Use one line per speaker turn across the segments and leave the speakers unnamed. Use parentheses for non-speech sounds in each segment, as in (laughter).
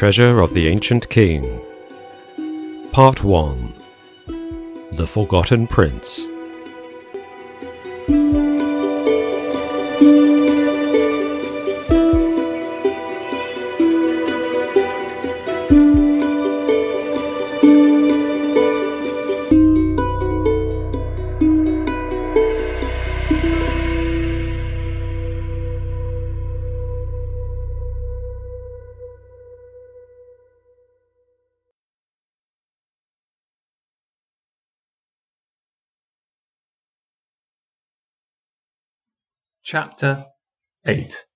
Treasure of the Ancient King. Part 1 The Forgotten Prince.
Chapter 8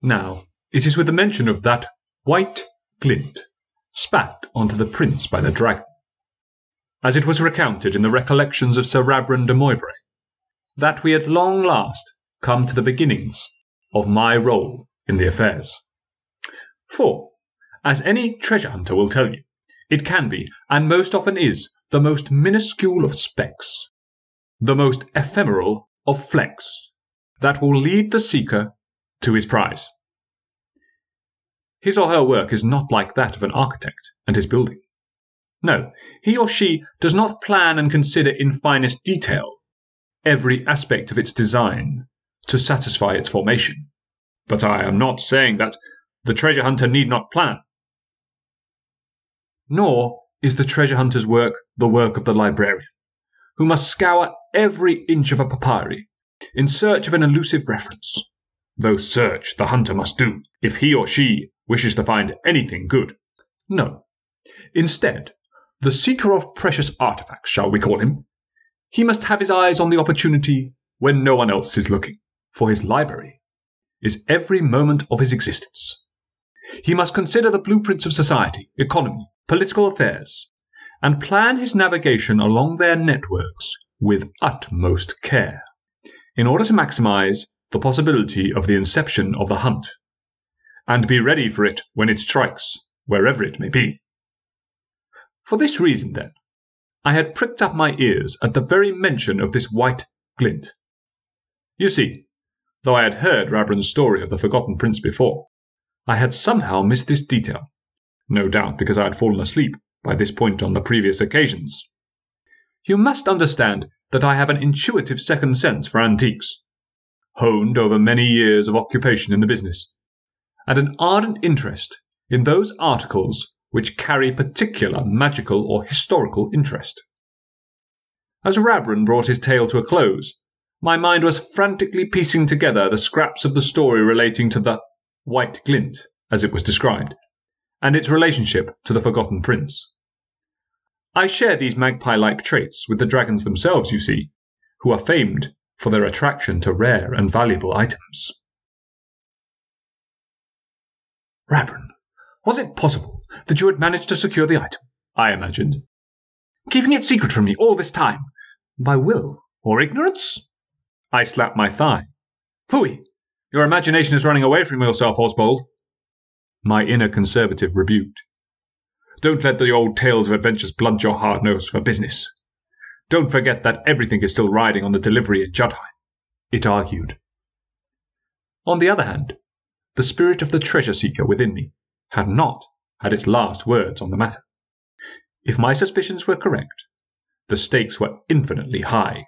Now, it is with the mention of that white glint spat onto the prince by the dragon, as it was recounted in the recollections of Sir Rabron de Moibray, that we at long last come to the beginnings of my role in the affairs. For, as any treasure hunter will tell you, it can be, and most often is, the most minuscule of specks the most ephemeral of flecks that will lead the seeker to his prize. His or her work is not like that of an architect and his building. No, he or she does not plan and consider in finest detail every aspect of its design to satisfy its formation. But I am not saying that the treasure hunter need not plan. Nor is the treasure hunter's work the work of the librarian who must scour every inch of a papyri in search of an elusive reference, though search the hunter must do if he or she wishes to find anything good. No. Instead, the seeker of precious artifacts, shall we call him, he must have his eyes on the opportunity when no one else is looking, for his library is every moment of his existence. He must consider the blueprints of society, economy, political affairs, and plan his navigation along their networks with utmost care, in order to maximize the possibility of the inception of the hunt, and be ready for it when it strikes, wherever it may be. For this reason, then, I had pricked up my ears at the very mention of this white glint. You see, though I had heard Rabron's story of the Forgotten Prince before, I had somehow missed this detail, no doubt because I had fallen asleep by this point on the previous occasions. You must understand that I have an intuitive second sense for antiques, honed over many years of occupation in the business, and an ardent interest in those articles which carry particular magical or historical interest. As Rabron brought his tale to a close, my mind was frantically piecing together the scraps of the story relating to the white glint, as it was described, and its relationship to the Forgotten Prince. I share these magpie like traits with the dragons themselves, you see, who are famed for their attraction to rare and valuable items. Rabron, was it possible that you had managed to secure the item? I imagined. Keeping it secret from me all this time? By will or ignorance? I slapped my thigh. Phooey! Your imagination is running away from yourself, Oswald my inner conservative rebuked. Don't let the old tales of adventures blunt your hard nose for business. Don't forget that everything is still riding on the delivery at Judheim, it argued. On the other hand, the spirit of the treasure seeker within me had not had its last words on the matter. If my suspicions were correct, the stakes were infinitely high.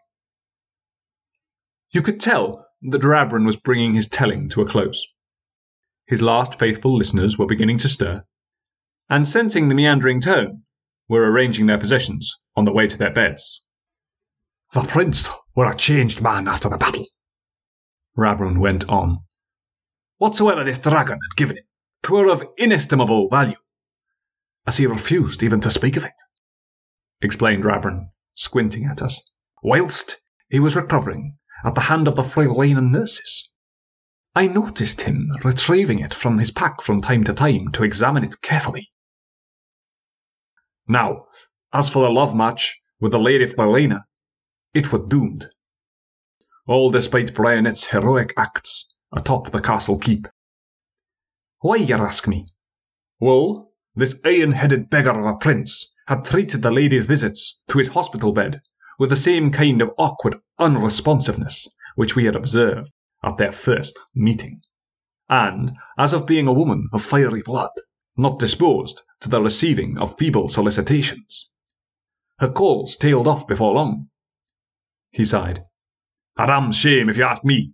You could tell that Rabron was bringing his telling to a close. His last faithful listeners were beginning to stir, and sensing the meandering tone, were arranging their possessions on the way to their beds.
The prince were a changed man after the battle, Rabron went on. Whatsoever this dragon had given him, twere of inestimable value, as he refused even to speak of it, explained Rabron, squinting at us, whilst he was recovering at the hand of the Freulein nurses. I noticed him retrieving it from his pack from time to time to examine it carefully. Now, as for the love match with the Lady of Florina, it was doomed. All despite Brianette's heroic acts atop the castle keep. Why, you ask me? Well, this iron-headed beggar of a prince had treated the lady's visits to his hospital bed with the same kind of awkward unresponsiveness which we had observed at their first meeting.
and as of being a woman of fiery blood, not disposed to the receiving of feeble solicitations. Her calls tailed off before long. He sighed. A damned shame, if you ask me.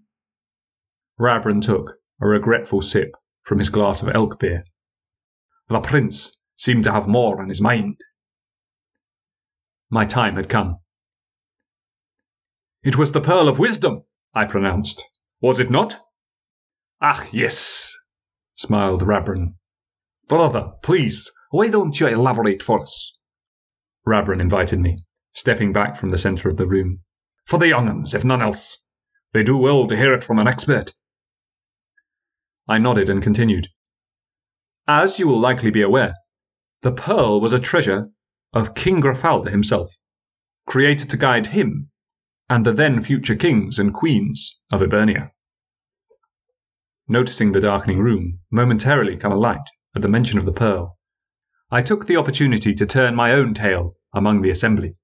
Rabron took a regretful sip from his glass of elk beer. The prince seemed to have more on his mind. My time had come. It was the Pearl of Wisdom, I pronounced. Was it not? Ah, yes, smiled Rabron. Brother, please, why don't you elaborate for us? Rabron invited me, stepping back from the centre of the room. For the young uns, if none else. They do well to hear it from an expert. I nodded and continued. As you will likely be aware, the pearl was a treasure of King Grafalda himself, created to guide him and the then future kings and queens of Ibernia. Noticing the darkening room momentarily come alight at the mention of the pearl, I took the opportunity to turn my own tale among the assembly.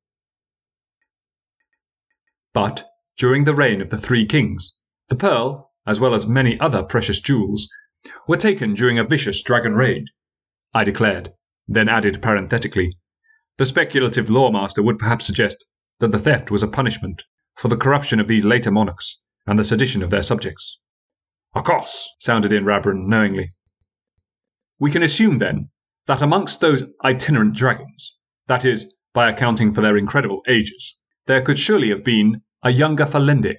But during the reign of the three kings, the pearl, as well as many other precious jewels, were taken during a vicious dragon raid, I declared, then added parenthetically, the speculative lawmaster would perhaps suggest that the theft was a punishment for the corruption of these later monarchs and the sedition of their subjects. Of sounded in Rabron knowingly. We can assume, then, that amongst those itinerant dragons, that is, by accounting for their incredible ages, there could surely have been a younger Falendir.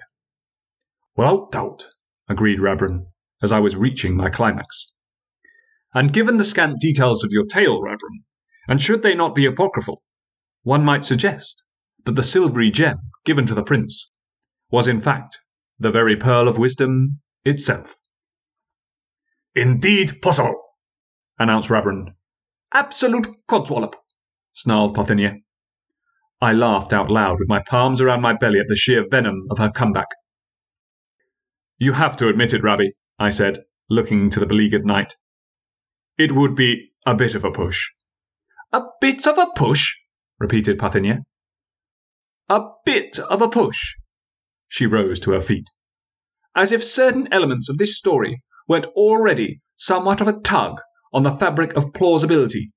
Without doubt, agreed Rabron, as I was reaching my climax. And given the scant details of your tale, Rabron, and should they not be apocryphal, one might suggest that the silvery gem given to the prince was in fact the very pearl of wisdom itself. Indeed possible, announced Rabron. Absolute codswallop, snarled Parthenia. I laughed out loud with my palms around my belly at the sheer venom of her comeback. You have to admit it, Rabbi, I said, looking to the beleaguered knight. It would be a bit of a push. A bit of a push? repeated Parthenia. A bit of a push. She rose to her feet. As if certain elements of this story weren't already somewhat of a tug on the fabric of plausibility,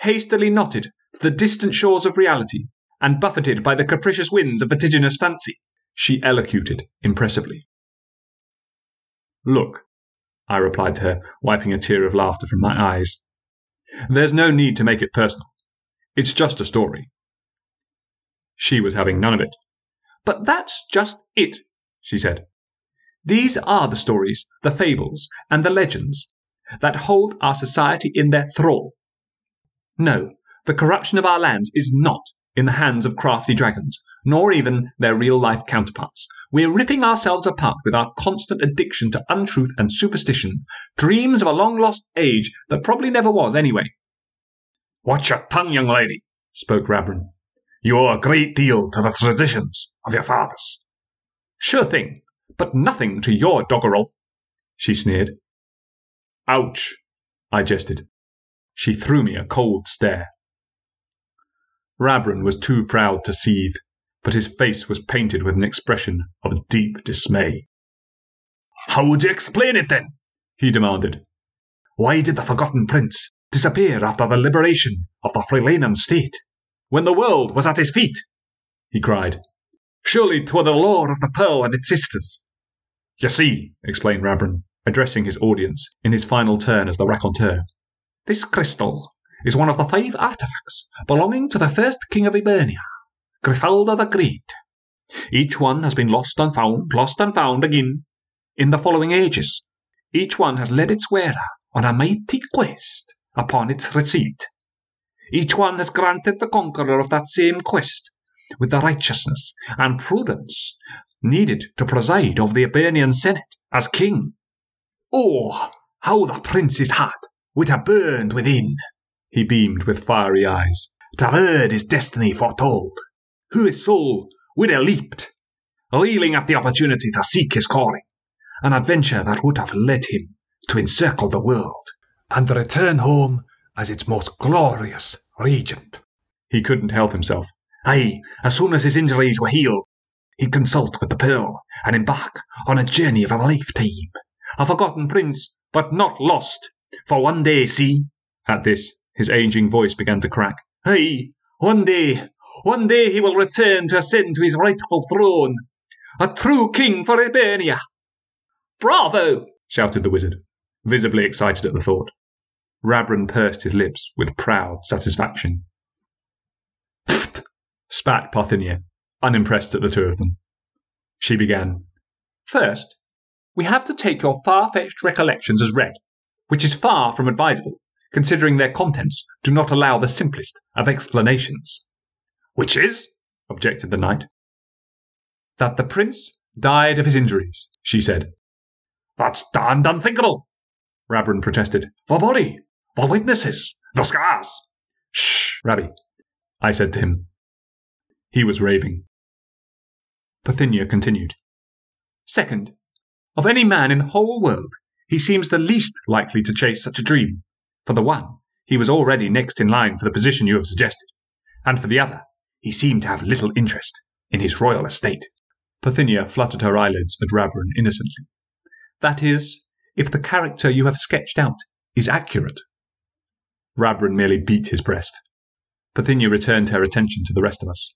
hastily knotted to the distant shores of reality, and buffeted by the capricious winds of vertiginous fancy, she elocuted impressively. Look, I replied to her, wiping a tear of laughter from my eyes. There's no need to make it personal. It's just a story. She was having none of it. But that's just it, she said. These are the stories, the fables, and the legends that hold our society in their thrall. No, the corruption of our lands is not in the hands of crafty dragons, nor even their real life counterparts. We're ripping ourselves apart with our constant addiction to untruth and superstition, dreams of a long lost age that probably never was anyway. Watch your tongue, young lady, spoke Rabron. You owe a great deal to the traditions of your fathers. Sure thing, but nothing to your doggerel, she sneered. Ouch, I jested. She threw me a cold stare. Rabron was too proud to seethe, but his face was painted with an expression of deep dismay. How would you explain it then? he demanded. Why did the Forgotten Prince disappear after the liberation of the Freelanan state? when the world was at his feet, he cried. Surely 'twere the lore of the pearl and its sisters. You see, explained Rabron, addressing his audience in his final turn as the raconteur, this crystal is one of the five artifacts belonging to the first king of Ibernia, Grifalda the Great. Each one has been lost and found, lost and found again in the following ages. Each one has led its wearer on a mighty quest upon its receipt. Each one has granted the conqueror of that same quest with the righteousness and prudence needed to preside over the Ibernian Senate as king. Oh, how the prince's heart would have burned within! He beamed with fiery eyes. To have heard his destiny foretold. Who his soul would have leaped, reeling at the opportunity to seek his calling, an adventure that would have led him to encircle the world and return home as its most glorious regent. He couldn't help himself. Aye, as soon as his injuries were healed, he'd consult with the Pearl and embark on a journey of a lifetime, A forgotten prince, but not lost. For one day, see.
At this, his aging voice began to crack.
Hey, one day, one day he will return to ascend to his rightful throne. A true king for Ibernia.
Bravo!
shouted the wizard, visibly excited at the thought. Rabron pursed his lips with proud satisfaction. Pfft! (laughs) spat Parthenia, unimpressed at the two of them. She began.
First, we have to take your far fetched recollections as read, which is far from advisable, considering their contents do not allow the simplest of explanations.
Which is? objected the knight.
That the prince died of his injuries, she said.
That's damned unthinkable, Rabron protested. The body, the witnesses, the scars.
Shh, Rabbi, I said to him.
He was raving.
Parthenia continued. Second, of any man in the whole world, he seems the least likely to chase such a dream. For the one, he was already next in line for the position you have suggested, and for the other, he seemed to have little interest in his royal estate. Parthenia fluttered her eyelids at Rabron innocently. That is, if the character you have sketched out is accurate.
Rabron merely beat his breast.
Parthenia returned her attention to the rest of us.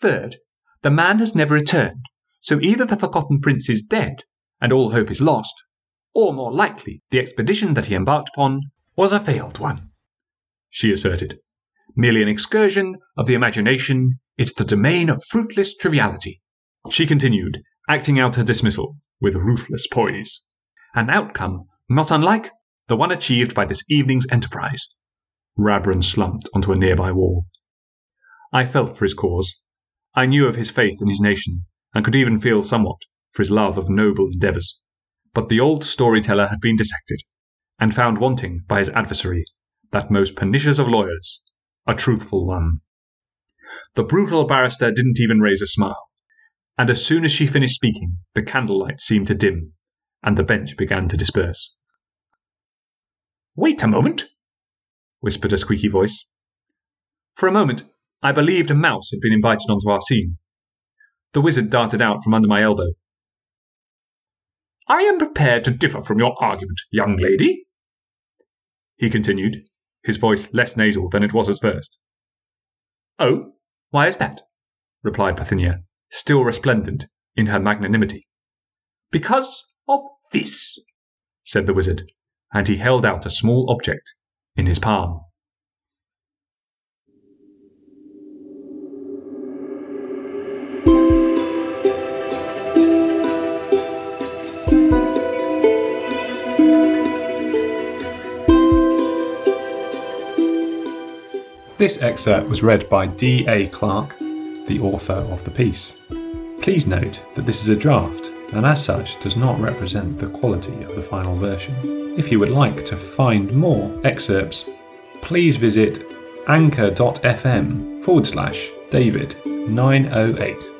Third, the man has never returned, so either the Forgotten Prince is dead, and all hope is lost, or more likely, the expedition that he embarked upon was a failed one, she asserted. Merely an excursion of the imagination into the domain of fruitless triviality. She continued, acting out her dismissal with ruthless poise. An outcome not unlike the one achieved by this evening's enterprise.
Rabron slumped onto a nearby wall.
I felt for his cause. I knew of his faith in his nation, and could even feel somewhat for his love of noble endeavours. But the old storyteller had been dissected, and found wanting by his adversary, that most pernicious of lawyers, a truthful one. The brutal barrister didn't even raise a smile, and as soon as she finished speaking, the candlelight seemed to dim, and the bench began to disperse.
Wait a moment,
whispered a squeaky voice. For a moment, I believed a mouse had been invited onto our scene. The wizard darted out from under my elbow.
I am prepared to differ from your argument, young lady,
he continued, his voice less nasal than it was at first. Oh, why is that? replied Parthenia, still resplendent in her magnanimity.
Because of this,
said the wizard, and he held out a small object in his palm. This excerpt was read by D. A. Clark, the author of the piece. Please note that this is a draft and as such does not represent the quality of the final version. If you would like to find more excerpts, please visit anchor.fm forward slash David 908.